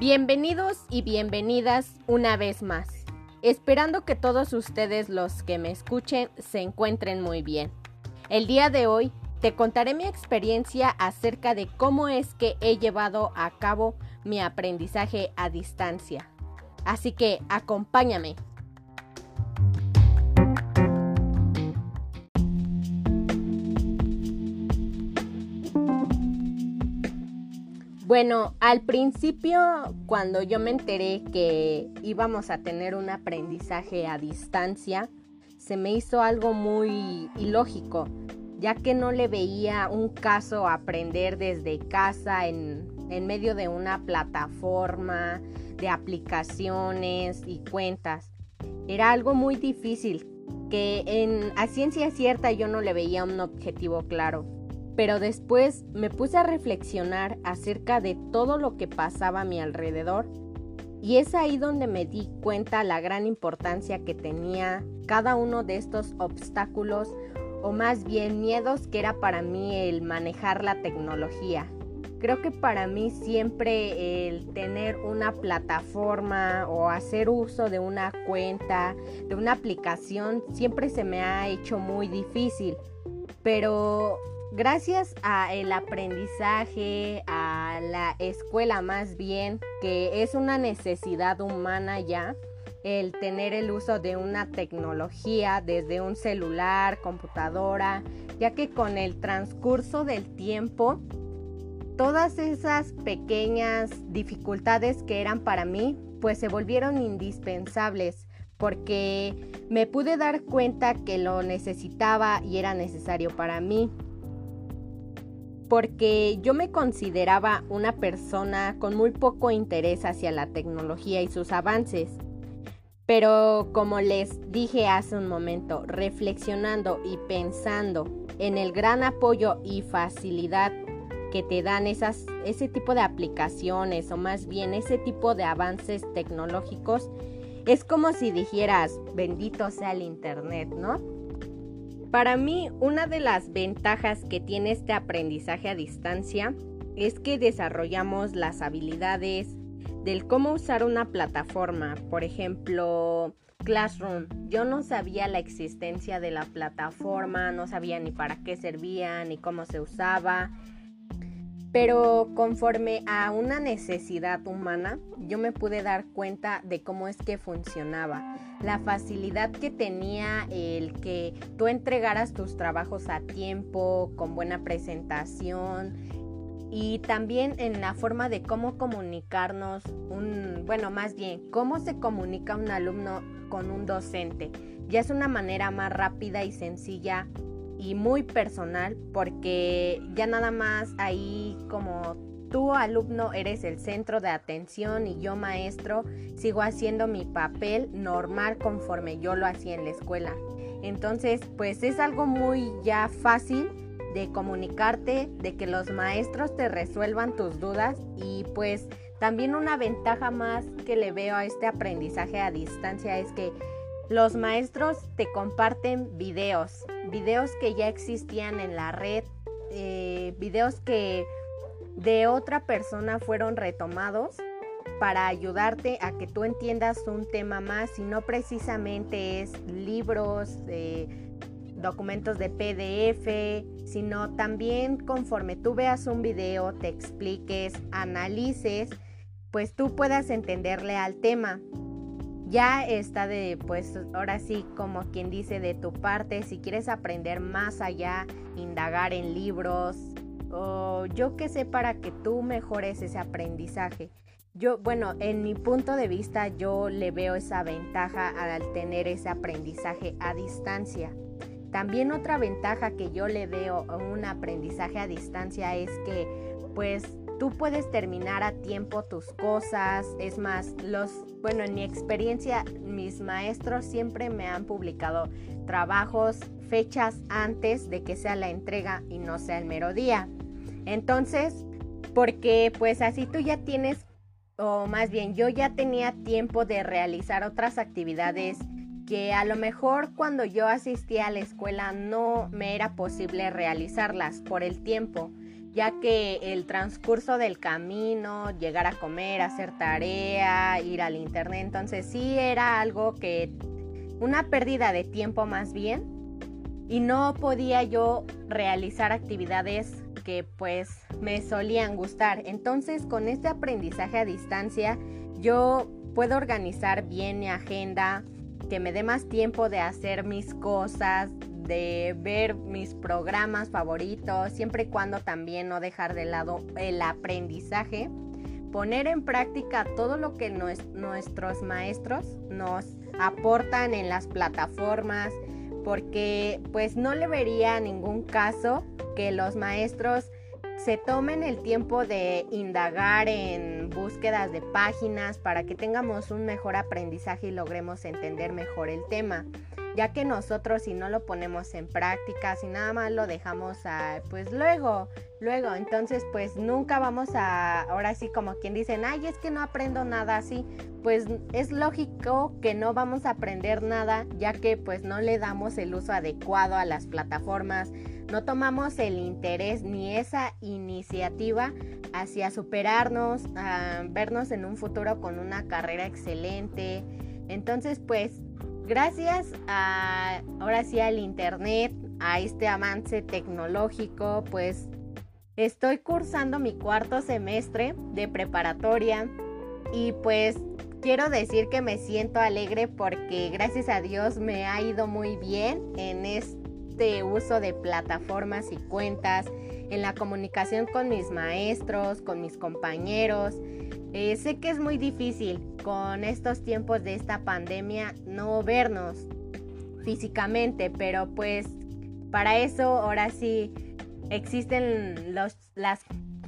Bienvenidos y bienvenidas una vez más. Esperando que todos ustedes los que me escuchen se encuentren muy bien. El día de hoy te contaré mi experiencia acerca de cómo es que he llevado a cabo mi aprendizaje a distancia. Así que acompáñame. Bueno, al principio, cuando yo me enteré que íbamos a tener un aprendizaje a distancia, se me hizo algo muy ilógico, ya que no le veía un caso aprender desde casa en, en medio de una plataforma de aplicaciones y cuentas. Era algo muy difícil, que en, a ciencia cierta yo no le veía un objetivo claro. Pero después me puse a reflexionar acerca de todo lo que pasaba a mi alrededor y es ahí donde me di cuenta la gran importancia que tenía cada uno de estos obstáculos o más bien miedos que era para mí el manejar la tecnología. Creo que para mí siempre el tener una plataforma o hacer uso de una cuenta, de una aplicación, siempre se me ha hecho muy difícil. Pero gracias a el aprendizaje, a la escuela más bien, que es una necesidad humana ya, el tener el uso de una tecnología desde un celular, computadora, ya que con el transcurso del tiempo, todas esas pequeñas dificultades que eran para mí, pues se volvieron indispensables porque me pude dar cuenta que lo necesitaba y era necesario para mí porque yo me consideraba una persona con muy poco interés hacia la tecnología y sus avances. Pero como les dije hace un momento, reflexionando y pensando en el gran apoyo y facilidad que te dan esas, ese tipo de aplicaciones o más bien ese tipo de avances tecnológicos, es como si dijeras, bendito sea el Internet, ¿no? Para mí, una de las ventajas que tiene este aprendizaje a distancia es que desarrollamos las habilidades del cómo usar una plataforma. Por ejemplo, Classroom. Yo no sabía la existencia de la plataforma, no sabía ni para qué servía, ni cómo se usaba. Pero conforme a una necesidad humana, yo me pude dar cuenta de cómo es que funcionaba. La facilidad que tenía el que tú entregaras tus trabajos a tiempo, con buena presentación y también en la forma de cómo comunicarnos, un, bueno, más bien, cómo se comunica un alumno con un docente. Ya es una manera más rápida y sencilla y muy personal porque ya nada más ahí como tú alumno eres el centro de atención y yo maestro sigo haciendo mi papel normal conforme yo lo hacía en la escuela. Entonces pues es algo muy ya fácil de comunicarte, de que los maestros te resuelvan tus dudas y pues también una ventaja más que le veo a este aprendizaje a distancia es que los maestros te comparten videos, videos que ya existían en la red, eh, videos que de otra persona fueron retomados para ayudarte a que tú entiendas un tema más y no precisamente es libros, eh, documentos de PDF, sino también conforme tú veas un video, te expliques, analices, pues tú puedas entenderle al tema ya está de, pues ahora sí, como quien dice, de tu parte, si quieres aprender más allá, indagar en libros, o yo qué sé, para que tú mejores ese aprendizaje. Yo, bueno, en mi punto de vista, yo le veo esa ventaja al tener ese aprendizaje a distancia. También otra ventaja que yo le veo a un aprendizaje a distancia es que, pues, tú puedes terminar a tiempo tus cosas. Es más, los, bueno, en mi experiencia, mis maestros siempre me han publicado trabajos fechas antes de que sea la entrega y no sea el mero día. Entonces, porque pues así tú ya tienes, o más bien yo ya tenía tiempo de realizar otras actividades que a lo mejor cuando yo asistía a la escuela no me era posible realizarlas por el tiempo. Ya que el transcurso del camino, llegar a comer, hacer tarea, ir al internet, entonces sí era algo que una pérdida de tiempo más bien y no podía yo realizar actividades que pues me solían gustar. Entonces con este aprendizaje a distancia yo puedo organizar bien mi agenda, que me dé más tiempo de hacer mis cosas, de ver mis programas favoritos, siempre y cuando también no dejar de lado el aprendizaje, poner en práctica todo lo que nuestros maestros nos aportan en las plataformas, porque pues no le vería ningún caso que los maestros se tomen el tiempo de indagar en búsquedas de páginas para que tengamos un mejor aprendizaje y logremos entender mejor el tema ya que nosotros si no lo ponemos en práctica, si nada más lo dejamos a, pues luego, luego, entonces pues nunca vamos a, ahora sí como quien dicen, ay, es que no aprendo nada así, pues es lógico que no vamos a aprender nada, ya que pues no le damos el uso adecuado a las plataformas, no tomamos el interés ni esa iniciativa hacia superarnos, vernos en un futuro con una carrera excelente. Entonces, pues gracias a, ahora sí al internet, a este avance tecnológico, pues estoy cursando mi cuarto semestre de preparatoria y pues quiero decir que me siento alegre porque gracias a Dios me ha ido muy bien en este uso de plataformas y cuentas, en la comunicación con mis maestros, con mis compañeros. Eh, sé que es muy difícil con estos tiempos de esta pandemia no vernos físicamente, pero pues para eso ahora sí existen los, las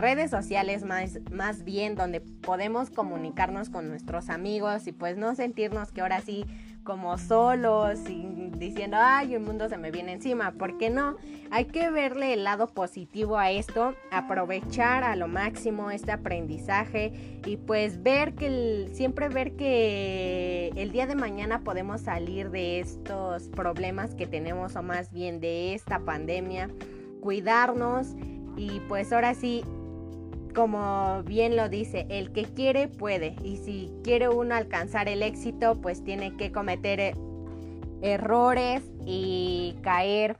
redes sociales más, más bien donde podemos comunicarnos con nuestros amigos y pues no sentirnos que ahora sí como solos y diciendo, ay, el mundo se me viene encima. ¿Por qué no? Hay que verle el lado positivo a esto, aprovechar a lo máximo este aprendizaje y pues ver que siempre ver que el día de mañana podemos salir de estos problemas que tenemos o más bien de esta pandemia, cuidarnos y pues ahora sí como bien lo dice, el que quiere puede. Y si quiere uno alcanzar el éxito, pues tiene que cometer eh, errores y caer.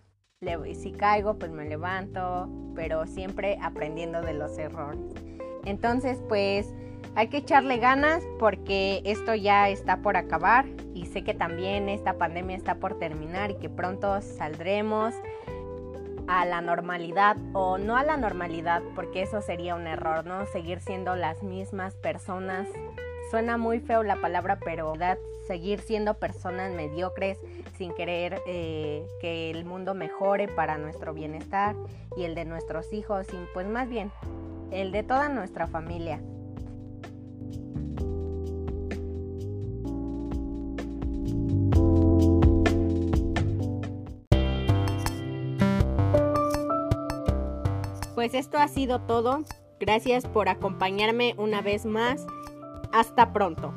Si caigo, pues me levanto, pero siempre aprendiendo de los errores. Entonces, pues hay que echarle ganas porque esto ya está por acabar y sé que también esta pandemia está por terminar y que pronto saldremos a la normalidad o no a la normalidad, porque eso sería un error, ¿no? Seguir siendo las mismas personas. Suena muy feo la palabra, pero seguir siendo personas mediocres sin querer eh, que el mundo mejore para nuestro bienestar y el de nuestros hijos, y pues más bien el de toda nuestra familia. Pues esto ha sido todo. Gracias por acompañarme una vez más. Hasta pronto.